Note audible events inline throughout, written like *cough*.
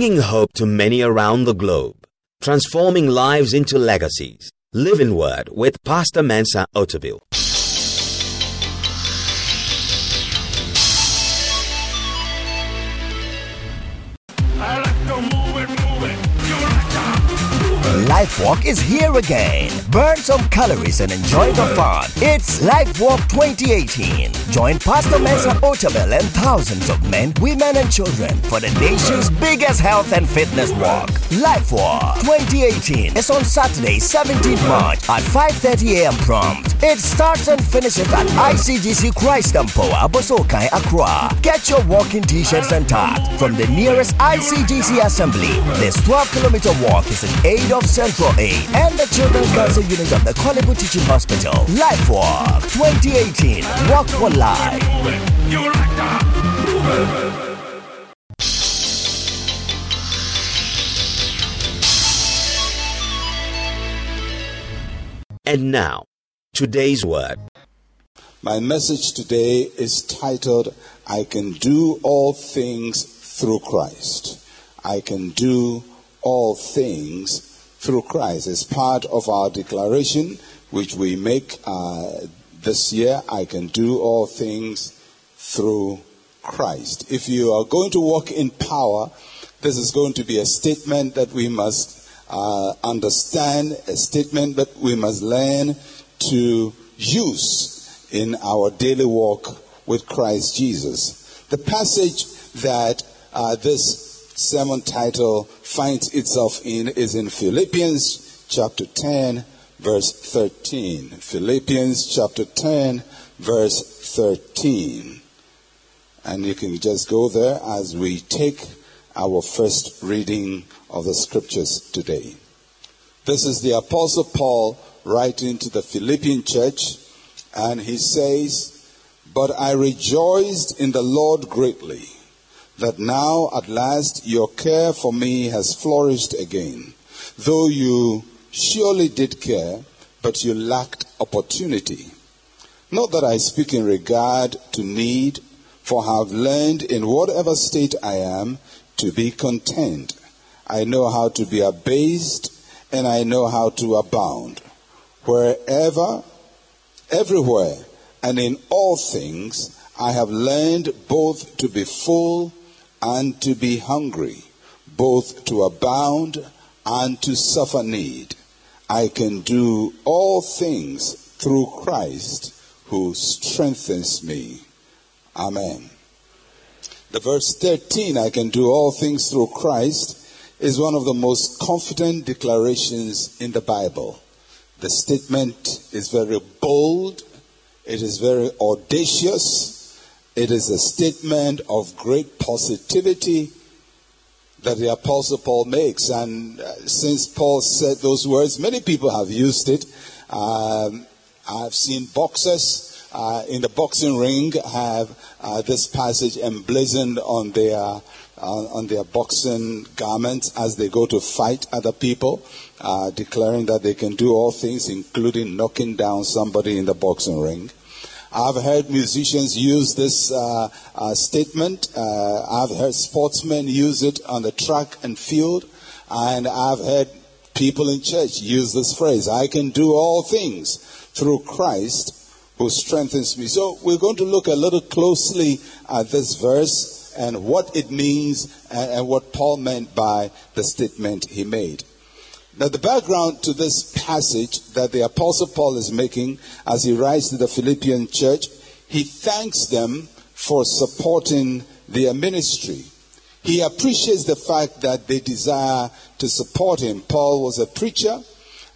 bringing hope to many around the globe, transforming lives into legacies. Living Word with Pastor Mensa Otabil. Life Walk is here again. Burn some calories and enjoy the fun. It's Life Walk 2018. Join Pastor Mensa Otabil and thousands of men, women, and children for the nation's biggest health and fitness walk. Life Walk 2018 is on Saturday, 17th March at 5:30 a.m. prompt. It starts and finishes at ICGC Christ Ampoa, Bosokai, Accra. Get your walking t-shirts and tags from the nearest ICGC assembly. This 12-kilometer walk is in aid of Central Aid and the Children's Cancer Unit of the Korle Bu Teaching Hospital. Life Walk 2018. Walk for life. And now, today's word. My message today is titled, I Can Do All Things Through Christ. I can do all things through Christ. It's part of our declaration which we make uh, this year. I can do all things through Christ. If you are going to walk in power, this is going to be a statement that we must uh, understand, a statement that we must learn to use in our daily walk with Christ Jesus. The passage that uh, this sermon title finds itself in is in Philippians chapter 10, verse 13. Philippians chapter 10, verse 13. And you can just go there as we take our first reading of the scriptures today. This is the Apostle Paul writing to the Philippian church, and he says, But I rejoiced in the Lord greatly that now at last your care for me has flourished again, though you surely did care, but you lacked opportunity. Not that I speak in regard to need, for I have learned in whatever state I am to be content. I know how to be abased and I know how to abound. Wherever, everywhere, and in all things, I have learned both to be full and to be hungry, both to abound and to suffer need. I can do all things through Christ who strengthens me. Amen. The verse 13, I can do all things through Christ, is one of the most confident declarations in the Bible. The statement is very bold, it is very audacious, it is a statement of great positivity that the Apostle Paul makes. And uh, since Paul said those words, many people have used it. Um, I've seen boxers uh, in the boxing ring have uh, this passage emblazoned on their on their boxing garments as they go to fight other people, uh, declaring that they can do all things, including knocking down somebody in the boxing ring. I've heard musicians use this uh, uh, statement. Uh, I've heard sportsmen use it on the track and field. And I've heard people in church use this phrase I can do all things through Christ who strengthens me. So we're going to look a little closely at this verse and what it means and, and what Paul meant by the statement he made. Now, the background to this passage that the Apostle Paul is making as he writes to the Philippian church, he thanks them for supporting their ministry. He appreciates the fact that they desire to support him. Paul was a preacher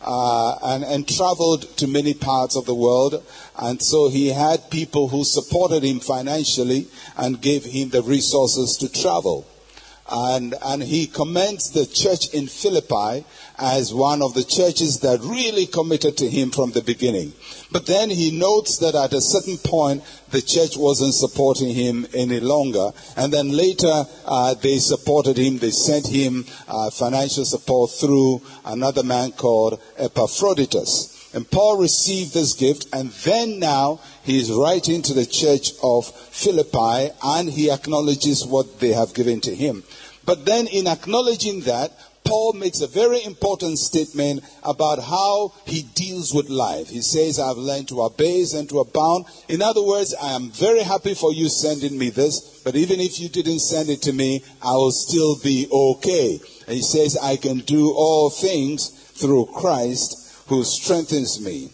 uh, and, and traveled to many parts of the world. And so he had people who supported him financially and gave him the resources to travel. And, and he commends the church in Philippi as one of the churches that really committed to him from the beginning. But then he notes that at a certain point, the church wasn't supporting him any longer. And then later, uh, they supported him. They sent him uh, financial support through another man called Epaphroditus. And Paul received this gift, and then now he is writing to the church of Philippi, and he acknowledges what they have given to him. But then, in acknowledging that, Paul makes a very important statement about how he deals with life. He says, I've learned to abase and to abound. In other words, I am very happy for you sending me this, but even if you didn't send it to me, I will still be okay. And he says, I can do all things through Christ who strengthens me.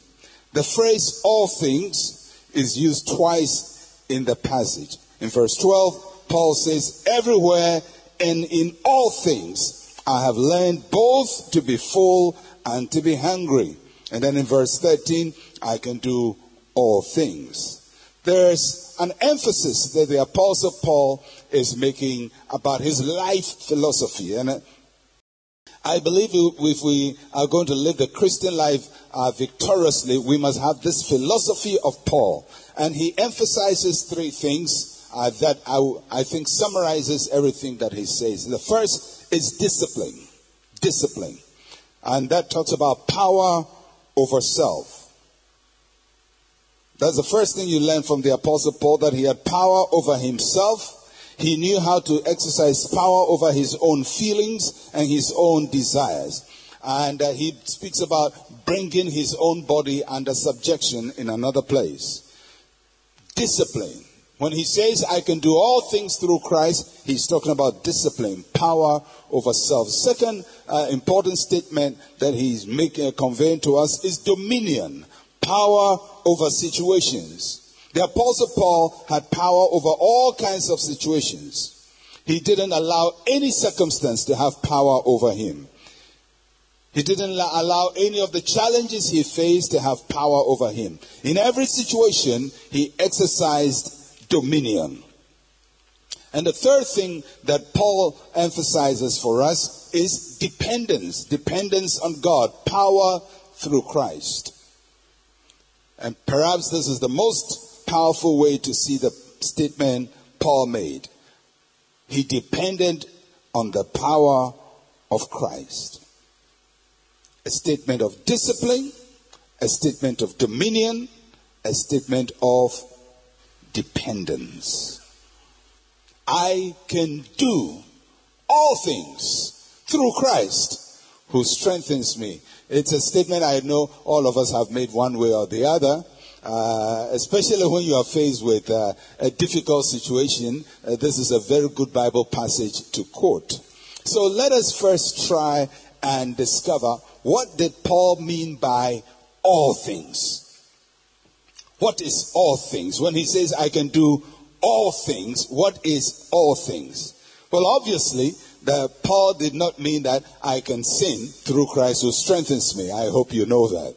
The phrase all things is used twice in the passage. In verse 12, Paul says, everywhere and in all things, I have learned both to be full and to be hungry. And then in verse 13, I can do all things. There's an emphasis that the Apostle Paul is making about his life philosophy. And I believe if we are going to live the Christian life uh, victoriously, we must have this philosophy of Paul. And he emphasizes three things uh, that I, I think summarizes everything that he says. The first is discipline. Discipline. And that talks about power over self. That's the first thing you learn from the Apostle Paul that he had power over himself. He knew how to exercise power over his own feelings and his own desires. And uh, he speaks about bringing his own body under subjection in another place. Discipline. When he says, I can do all things through Christ, he's talking about discipline, power over self. Second uh, important statement that he's making, uh, conveying to us is dominion, power over situations. The Apostle Paul had power over all kinds of situations. He didn't allow any circumstance to have power over him. He didn't allow any of the challenges he faced to have power over him. In every situation, he exercised dominion. And the third thing that Paul emphasizes for us is dependence. Dependence on God. Power through Christ. And perhaps this is the most powerful way to see the statement Paul made. He depended on the power of Christ. A statement of discipline, a statement of dominion, a statement of dependence. I can do all things through Christ who strengthens me. It's a statement I know all of us have made one way or the other. Uh, especially when you are faced with uh, a difficult situation, uh, this is a very good Bible passage to quote. So let us first try and discover what did Paul mean by all things. What is all things? When he says, I can do all things, what is all things? Well, obviously, the Paul did not mean that I can sin through Christ who strengthens me. I hope you know that.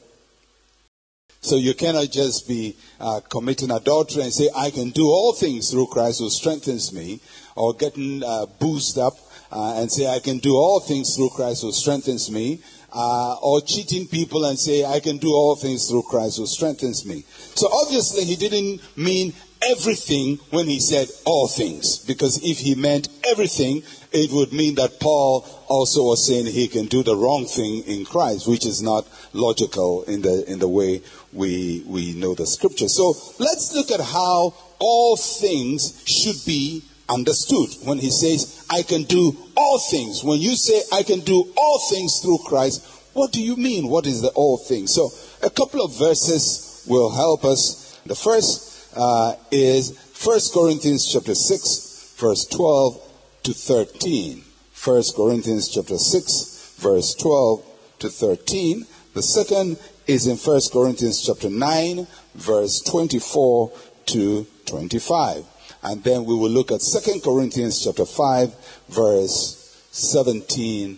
So you cannot just be uh, committing adultery and say, I can do all things through Christ who strengthens me, or getting uh, boosted up uh, and say, I can do all things through Christ who strengthens me, uh, or cheating people and say, I can do all things through Christ who strengthens me. So obviously, he didn't mean everything when he said all things, because if he meant everything, it would mean that Paul also was saying he can do the wrong thing in Christ, which is not logical in the in the way we we know the scripture. So let's look at how all things should be understood when he says, I can do all things. When you say, I can do all things through Christ, what do you mean? What is the all things? So, a couple of verses will help us. The first uh, is 1 Corinthians chapter 6, verse 12 to 13. 1 Corinthians chapter 6, verse 12 to 13. The second is in 1 Corinthians chapter 9, verse 24 to 25. And then we will look at 2 Corinthians chapter 5, verse 17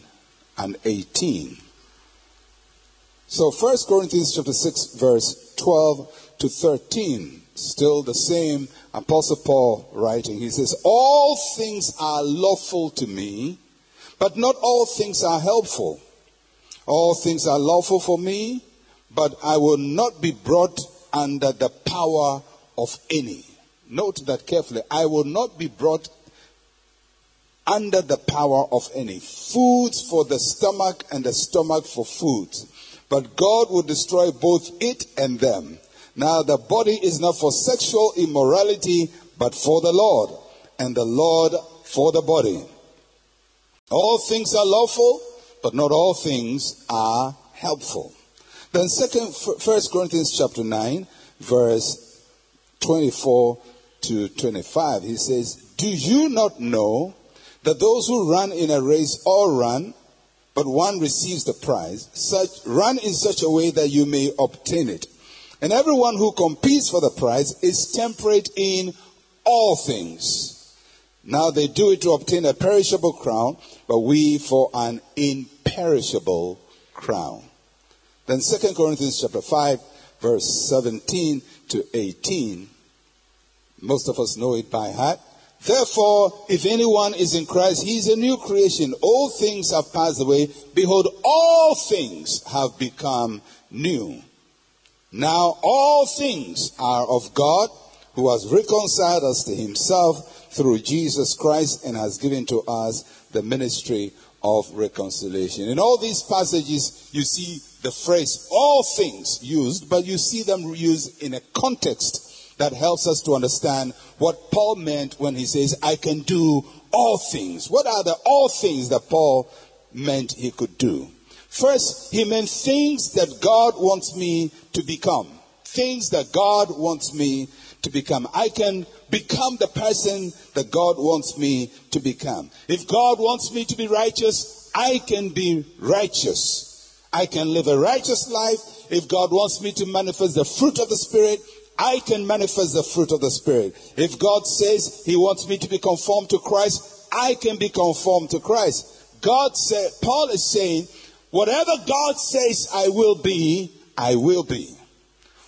and 18. So 1 Corinthians chapter 6, verse 12 to 13. Still the same Apostle Paul writing. He says, All things are lawful to me, but not all things are helpful. All things are lawful for me, but I will not be brought under the power of any. Note that carefully. I will not be brought under the power of any. Food for the stomach and the stomach for food. But God will destroy both it and them. Now the body is not for sexual immorality, but for the Lord, and the Lord for the body. All things are lawful, but not all things are helpful. Then second first Corinthians chapter 9 verse 24 to 25 he says, "Do you not know that those who run in a race all run, but one receives the prize. Such run in such a way that you may obtain it. And everyone who competes for the prize is temperate in all things. Now they do it to obtain a perishable crown, but we for an imperishable crown. Then 2 Corinthians chapter 5 verse 17 to 18. Most of us know it by heart. Therefore, if anyone is in Christ, he is a new creation. All things have passed away. Behold, all things have become new. Now, all things are of God, who has reconciled us to himself through Jesus Christ and has given to us the ministry of reconciliation. In all these passages, you see the phrase all things used, but you see them used in a context that helps us to understand what Paul meant when he says, I can do all things. What are the all things that Paul meant he could do? First, he meant things that God wants me to become. Things that God wants me to become. I can become the person that God wants me to become. If God wants me to be righteous, I can be righteous. I can live a righteous life. If God wants me to manifest the fruit of the Spirit, I can manifest the fruit of the Spirit. If God says He wants me to be conformed to Christ, I can be conformed to Christ. God said, Paul is saying, whatever God says I will be, I will be.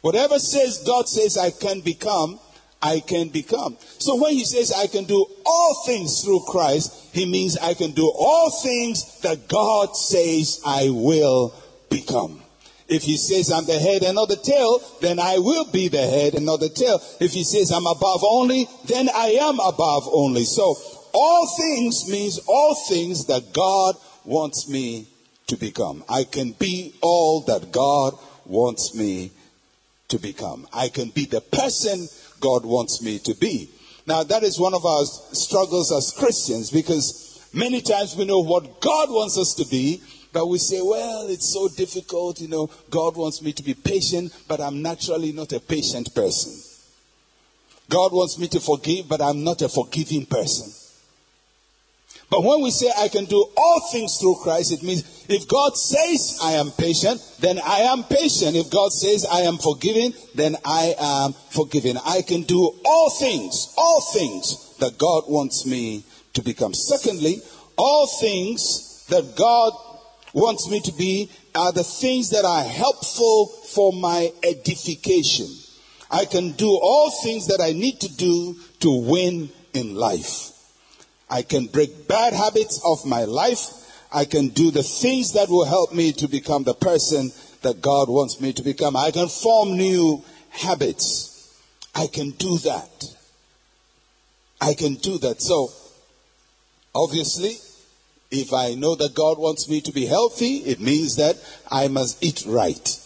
Whatever says God says I can become, I can become. So when he says I can do all things through Christ, he means I can do all things that God says I will become. If he says I'm the head and not the tail, then I will be the head and not the tail. If he says I'm above only, then I am above only. So all things means all things that God wants me to become. I can be all that God wants me to become. I can be the person God wants me to be. Now that is one of our struggles as Christians because many times we know what God wants us to be, but we say, well, it's so difficult, you know, God wants me to be patient, but I'm naturally not a patient person. God wants me to forgive, but I'm not a forgiving person. But when we say I can do all things through Christ, it means if God says I am patient, then I am patient. If God says I am forgiving, then I am forgiven. I can do all things, all things that God wants me to become. Secondly, all things that God wants me to be are the things that are helpful for my edification. I can do all things that I need to do to win in life. I can break bad habits of my life. I can do the things that will help me to become the person that God wants me to become. I can form new habits. I can do that. I can do that. So, obviously, if I know that God wants me to be healthy, it means that I must eat right.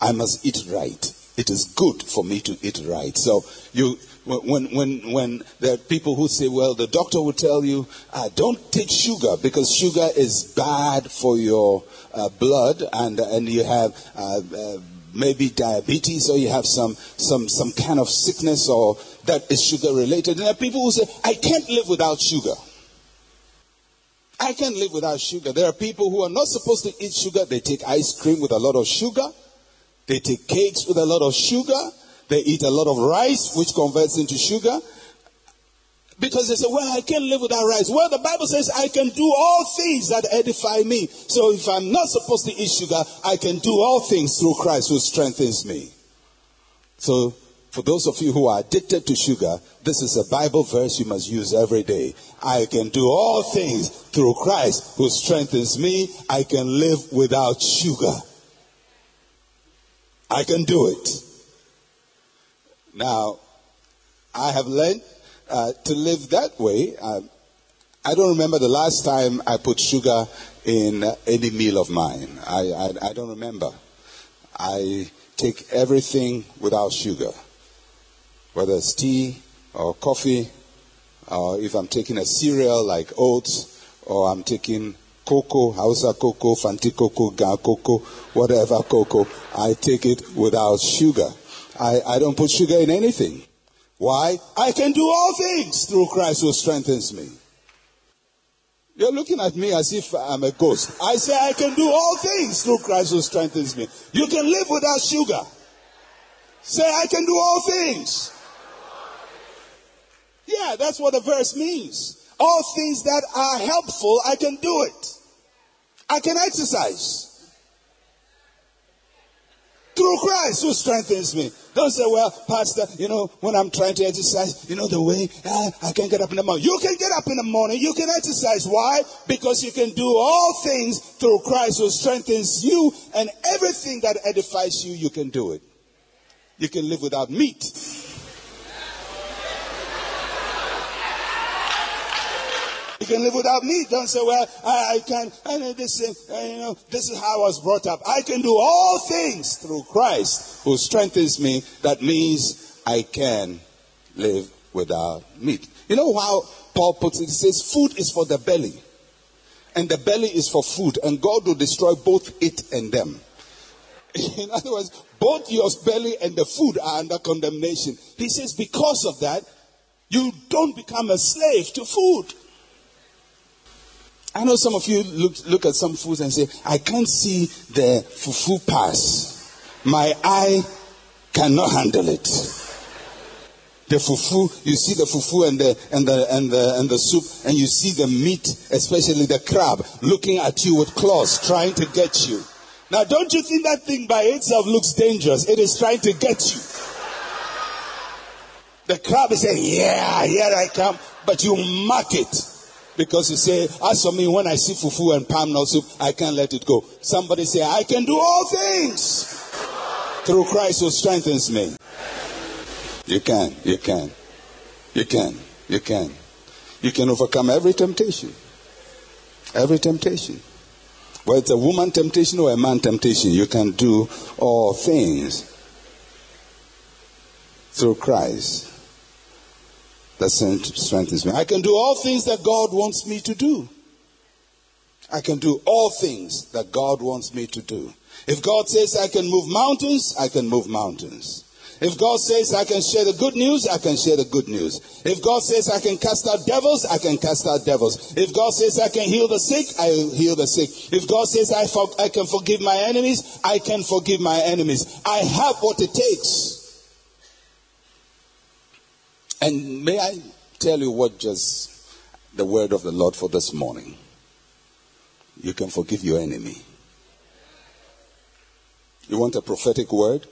I must eat right. It is good for me to eat right. So you, when, when, when there are people who say, well, the doctor will tell you, uh, don't take sugar because sugar is bad for your uh, blood and, and you have, uh, uh maybe diabetes or you have some, some, some kind of sickness or that is sugar related. And there are people who say, I can't live without sugar. I can't live without sugar. There are people who are not supposed to eat sugar. They take ice cream with a lot of sugar. They take cakes with a lot of sugar. They eat a lot of rice, which converts into sugar. Because they say, well, I can't live without rice. Well, the Bible says I can do all things that edify me. So if I'm not supposed to eat sugar, I can do all things through Christ who strengthens me. So for those of you who are addicted to sugar, this is a Bible verse you must use every day. I can do all things through Christ who strengthens me. I can live without sugar. I can do it. Now, I have learned uh, to live that way. Uh, I don't remember the last time I put sugar in any meal of mine. I, I, I don't remember. I take everything without sugar whether it's tea or coffee or if I'm taking a cereal like oats, or I'm taking cocoa, Hausa cocoa, Fanti cocoa, Ga cocoa, whatever cocoa, I take it without sugar. I, I don't put sugar in anything. Why? I can do all things through Christ who strengthens me. You're looking at me as if I'm a ghost. I say I can do all things through Christ who strengthens me. You can live without sugar. Say I can do all things. Yeah, that's what the verse means. All things that are helpful, I can do it. I can exercise. Through Christ who strengthens me. Don't say, well, Pastor, you know, when I'm trying to exercise, you know, the way ah, I can get up in the morning. You can get up in the morning. You can exercise. Why? Because you can do all things through Christ who strengthens you and everything that edifies you, you can do it. You can live without meat. You can live without me. Don't say, well, I, I can, know this, uh, you know, this is how I was brought up. I can do all things through Christ who strengthens me. That means I can live without meat. You know how Paul puts it? He says, food is for the belly. And the belly is for food. And God will destroy both it and them. *laughs* In other words, both your belly and the food are under condemnation. He says, because of that, you don't become a slave to food. I know some of you look, look at some foods and say, I can't see the fufu pass. My eye cannot handle it. The fufu, you see the fufu and the, and the, and the, and the soup, and you see the meat, especially the crab, looking at you with claws, trying to get you. Now, don't you think that thing by itself looks dangerous? It is trying to get you. The crab is saying, Yeah, here I come. But you mark it. Because you say, as for me, when I see fufu and palm nut soup, I can't let it go. Somebody say, I can do all things through Christ who strengthens me. You can, you can, you can, you can. You can overcome every temptation. Every temptation. Whether it's a woman temptation or a man temptation, you can do all things through Christ that strengthens me. I can do all things that God wants me to do. I can do all things that God wants me to do. If God says I can move mountains, I can move mountains. If God says I can share the good news, I can share the good news. If God says I can cast out devils, I can cast out devils. If God says I can heal the sick, I heal the sick. If God says I, for, I can forgive my enemies, I can forgive my enemies. I have what it takes. And may I tell you what just the word of the Lord for this morning? You can forgive your enemy. You want a prophetic word?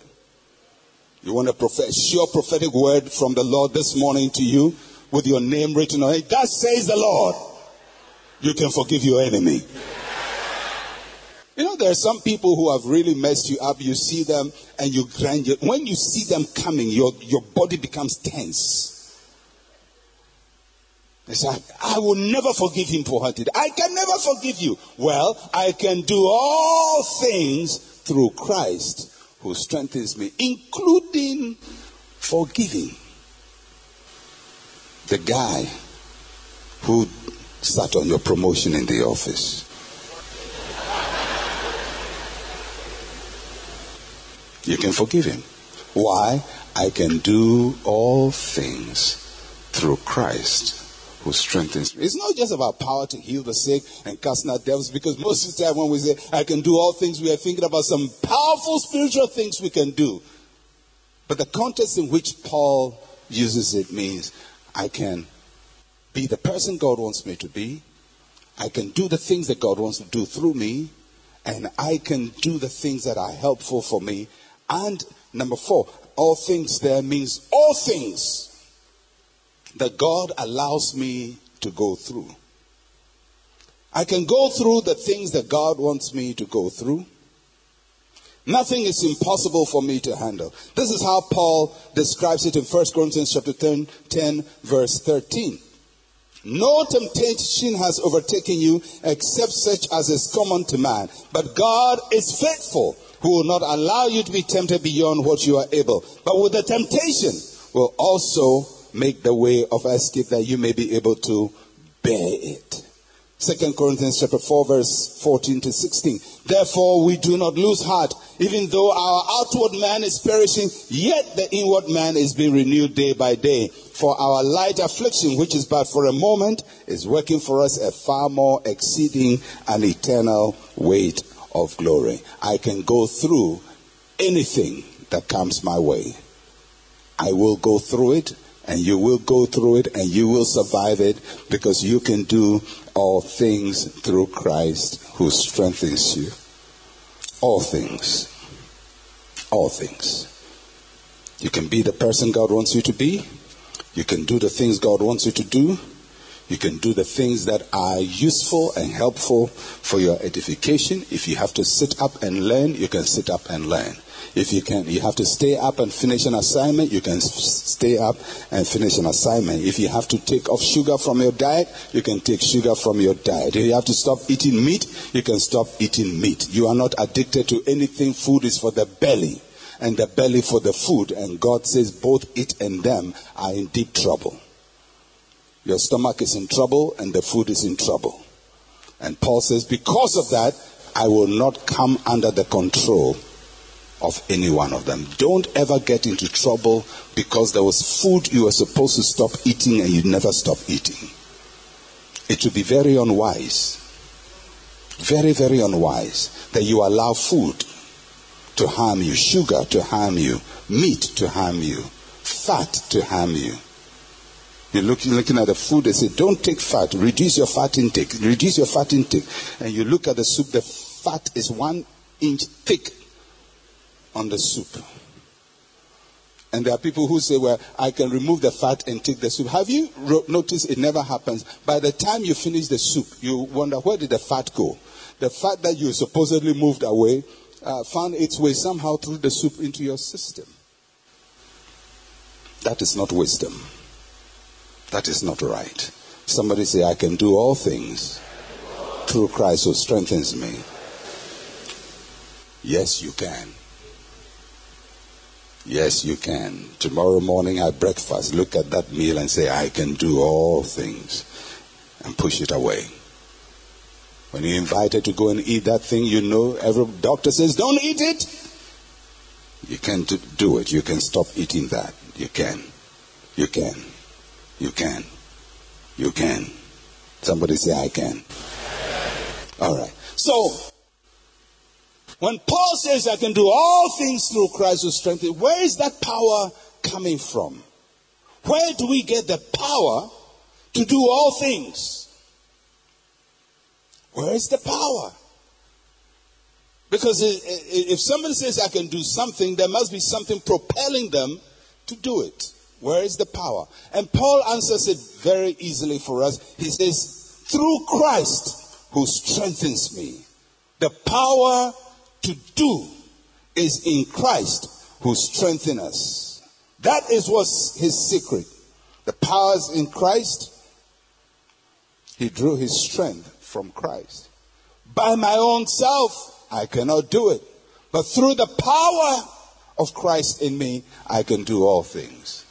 You want a prophet, sure prophetic word from the Lord this morning to you with your name written on it? That says the Lord. You can forgive your enemy. You know, there are some people who have really messed you up. You see them and you grind. Your, when you see them coming, your, your body becomes tense. Said, I will never forgive him for what he did. I can never forgive you. Well, I can do all things through Christ who strengthens me, including forgiving the guy who sat on your promotion in the office. You can forgive him. Why? I can do all things through Christ who strengthens me. It's not just about power to heal the sick and casting out devils, because most of the time when we say, I can do all things, we are thinking about some powerful spiritual things we can do. But the context in which Paul uses it means I can be the person God wants me to be, I can do the things that God wants to do through me, and I can do the things that are helpful for me. And number four, all things there means all things that God allows me to go through. I can go through the things that God wants me to go through. Nothing is impossible for me to handle. This is how Paul describes it in 1 Corinthians chapter 10, 10 verse 13. No temptation has overtaken you except such as is common to man. But God is faithful, who will not allow you to be tempted beyond what you are able. But with the temptation will also make the way of escape that you may be able to bear it. Second Corinthians chapter 4 verse 14 to 16. Therefore we do not lose heart, even though our outward man is perishing, yet the inward man is being renewed day by day. For our light affliction, which is but for a moment, is working for us a far more exceeding and eternal weight of glory. I can go through anything that comes my way. I will go through it and you will go through it and you will survive it because you can do all things through Christ who strengthens you. All things. All things. You can be the person God wants you to be. You can do the things God wants you to do. You can do the things that are useful and helpful for your edification. If you have to sit up and learn, you can sit up and learn. If you can, you have to stay up and finish an assignment, you can stay up and finish an assignment. If you have to take off sugar from your diet, you can take sugar from your diet. If you have to stop eating meat, you can stop eating meat. You are not addicted to anything. Food is for the belly and the belly for the food. And God says both it and them are in deep trouble. Your stomach is in trouble and the food is in trouble. And Paul says, because of that, I will not come under the control of any one of them. Don't ever get into trouble because there was food you were supposed to stop eating and you never stop eating. It would be very unwise, very, very unwise that you allow food to harm you, sugar to harm you, meat to harm you, fat to harm you. You're looking, looking at the food, they say, don't take fat, reduce your fat intake, reduce your fat intake. And you look at the soup, the fat is one inch thick on the soup. And there are people who say, well, I can remove the fat and take the soup. Have you noticed it never happens? By the time you finish the soup, you wonder, where did the fat go? The fat that you supposedly moved away uh, found its way somehow through the soup into your system. That is not wisdom. That is not right. Somebody say, I can do all things through Christ who strengthens me. Yes, you can. Yes, you can. Tomorrow morning at breakfast, look at that meal and say, I can do all things, and push it away. When you're invited to go and eat that thing, you know every doctor says, don't eat it. You can do it. You can stop eating that. You can. You can. You can. You can. Somebody say, I can. All right. So, when Paul says, I can do all things through Christ who strengthens, where is that power coming from? Where do we get the power to do all things? Where is the power? Because if somebody says, I can do something, there must be something propelling them to do it. Where is the power? And Paul answers it very easily for us. He says, through Christ who strengthens me. The power to do is in Christ who strengthens us. That is what's his secret. The powers in Christ. He drew his strength from Christ. By my own self, I cannot do it. But through the power of Christ in me, I can do all things.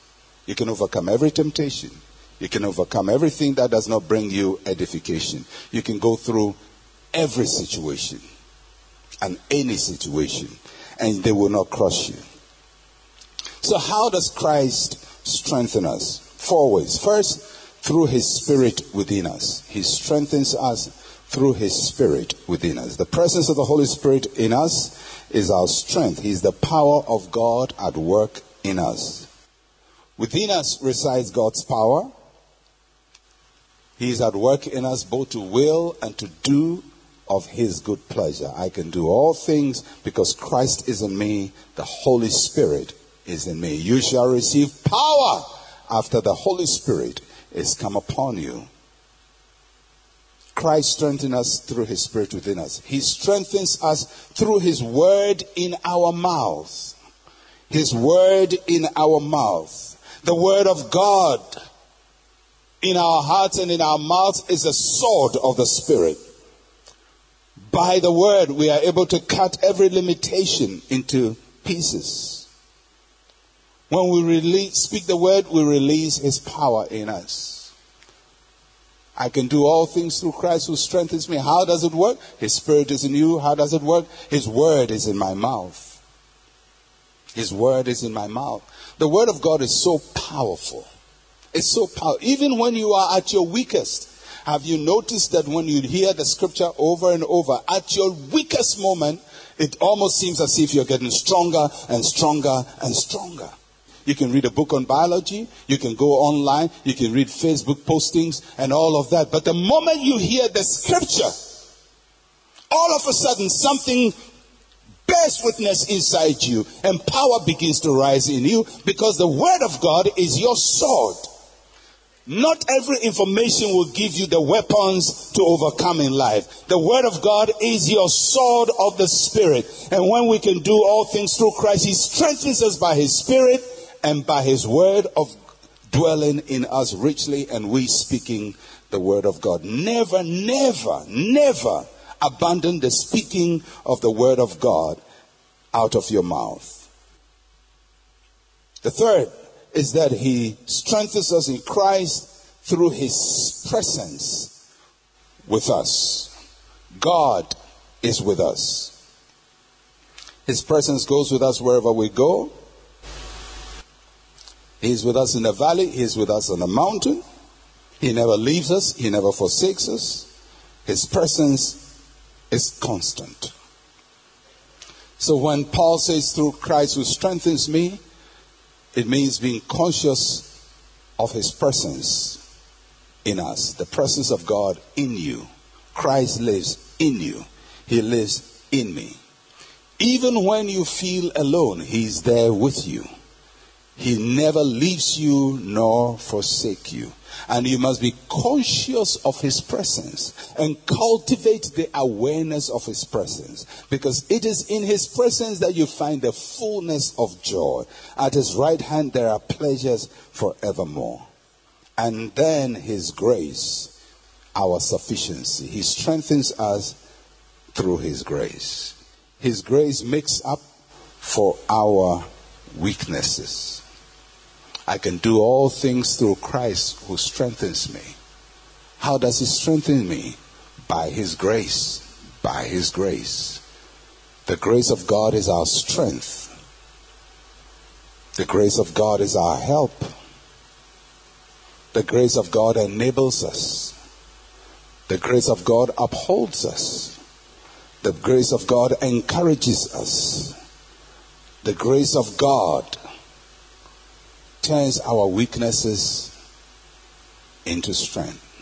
You can overcome every temptation. You can overcome everything that does not bring you edification. You can go through every situation and any situation, and they will not crush you. So, how does Christ strengthen us? Four ways. First, through his spirit within us. He strengthens us through his spirit within us. The presence of the Holy Spirit in us is our strength. He is the power of God at work in us. Within us resides God's power. He is at work in us both to will and to do of his good pleasure. I can do all things because Christ is in me, the Holy Spirit is in me. You shall receive power after the Holy Spirit is come upon you. Christ strengthens us through his spirit within us. He strengthens us through his word in our mouths. His word in our mouths. The word of God in our hearts and in our mouths is a sword of the spirit. By the word, we are able to cut every limitation into pieces. When we release, speak the word, we release his power in us. I can do all things through Christ who strengthens me. How does it work? His spirit is in you. How does it work? His word is in my mouth. His word is in my mouth. The word of God is so powerful. It's so powerful. Even when you are at your weakest, have you noticed that when you hear the scripture over and over, at your weakest moment, it almost seems as if you're getting stronger and stronger and stronger. You can read a book on biology. You can go online. You can read Facebook postings and all of that. But the moment you hear the scripture, all of a sudden something bears witness inside you and power begins to rise in you because the word of God is your sword. Not every information will give you the weapons to overcome in life. The Word of God is your sword of the Spirit. And when we can do all things through Christ, He strengthens us by His Spirit and by His Word of dwelling in us richly and we speaking the Word of God. Never, never, never abandon the speaking of the Word of God out of your mouth. The third is that he strengthens us in Christ through his presence with us. God is with us. His presence goes with us wherever we go. He's with us in the valley, he's with us on the mountain. He never leaves us, he never forsakes us. His presence is constant. So when Paul says, through Christ who strengthens me, it means being conscious of his presence in us, the presence of God in you. Christ lives in you, he lives in me. Even when you feel alone, he's there with you. He never leaves you nor forsake you. And you must be conscious of his presence and cultivate the awareness of his presence. Because it is in his presence that you find the fullness of joy. At his right hand there are pleasures forevermore. And then his grace, our sufficiency. He strengthens us through his grace. His grace makes up for our weaknesses. I can do all things through Christ who strengthens me. How does he strengthen me? By his grace. By his grace. The grace of God is our strength. The grace of God is our help. The grace of God enables us. The grace of God upholds us. The grace of God encourages us. The grace of God turns our weaknesses into strength.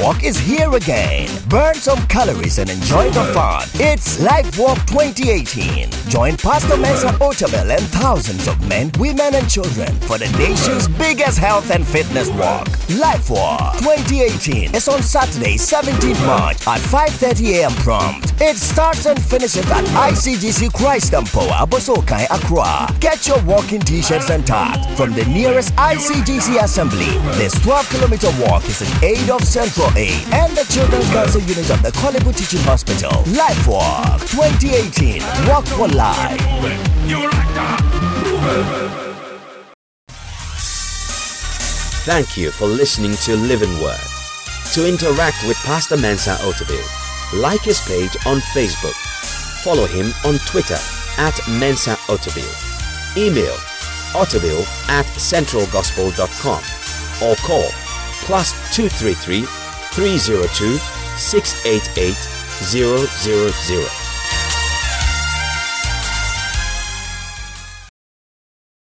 LifeWalk is here again. Burn some calories and enjoy the fun. It's LifeWalk 2018. Join Pastor Mensa Otabil and thousands of men, women, and children for the nation's biggest health and fitness walk. LifeWalk 2018 is on Saturday, 17th March at 5:30 a.m. prompt. It starts and finishes at ICGC Christ Empower, Bosokai, Accra. Get your walking t-shirts and tags from the nearest ICGC assembly. This 12-kilometer walk is in aid of Central And the Children's Cancer Unit of the Korle Bu Teaching Hospital. Life Walk 2018. Walk for Life. Thank you for listening to Living Word. To interact with Pastor Mensa Otabil, like his page on Facebook. Follow him on Twitter at Mensa Otabil. Email otabil at centralgospel.com or call plus 233 302 688 000.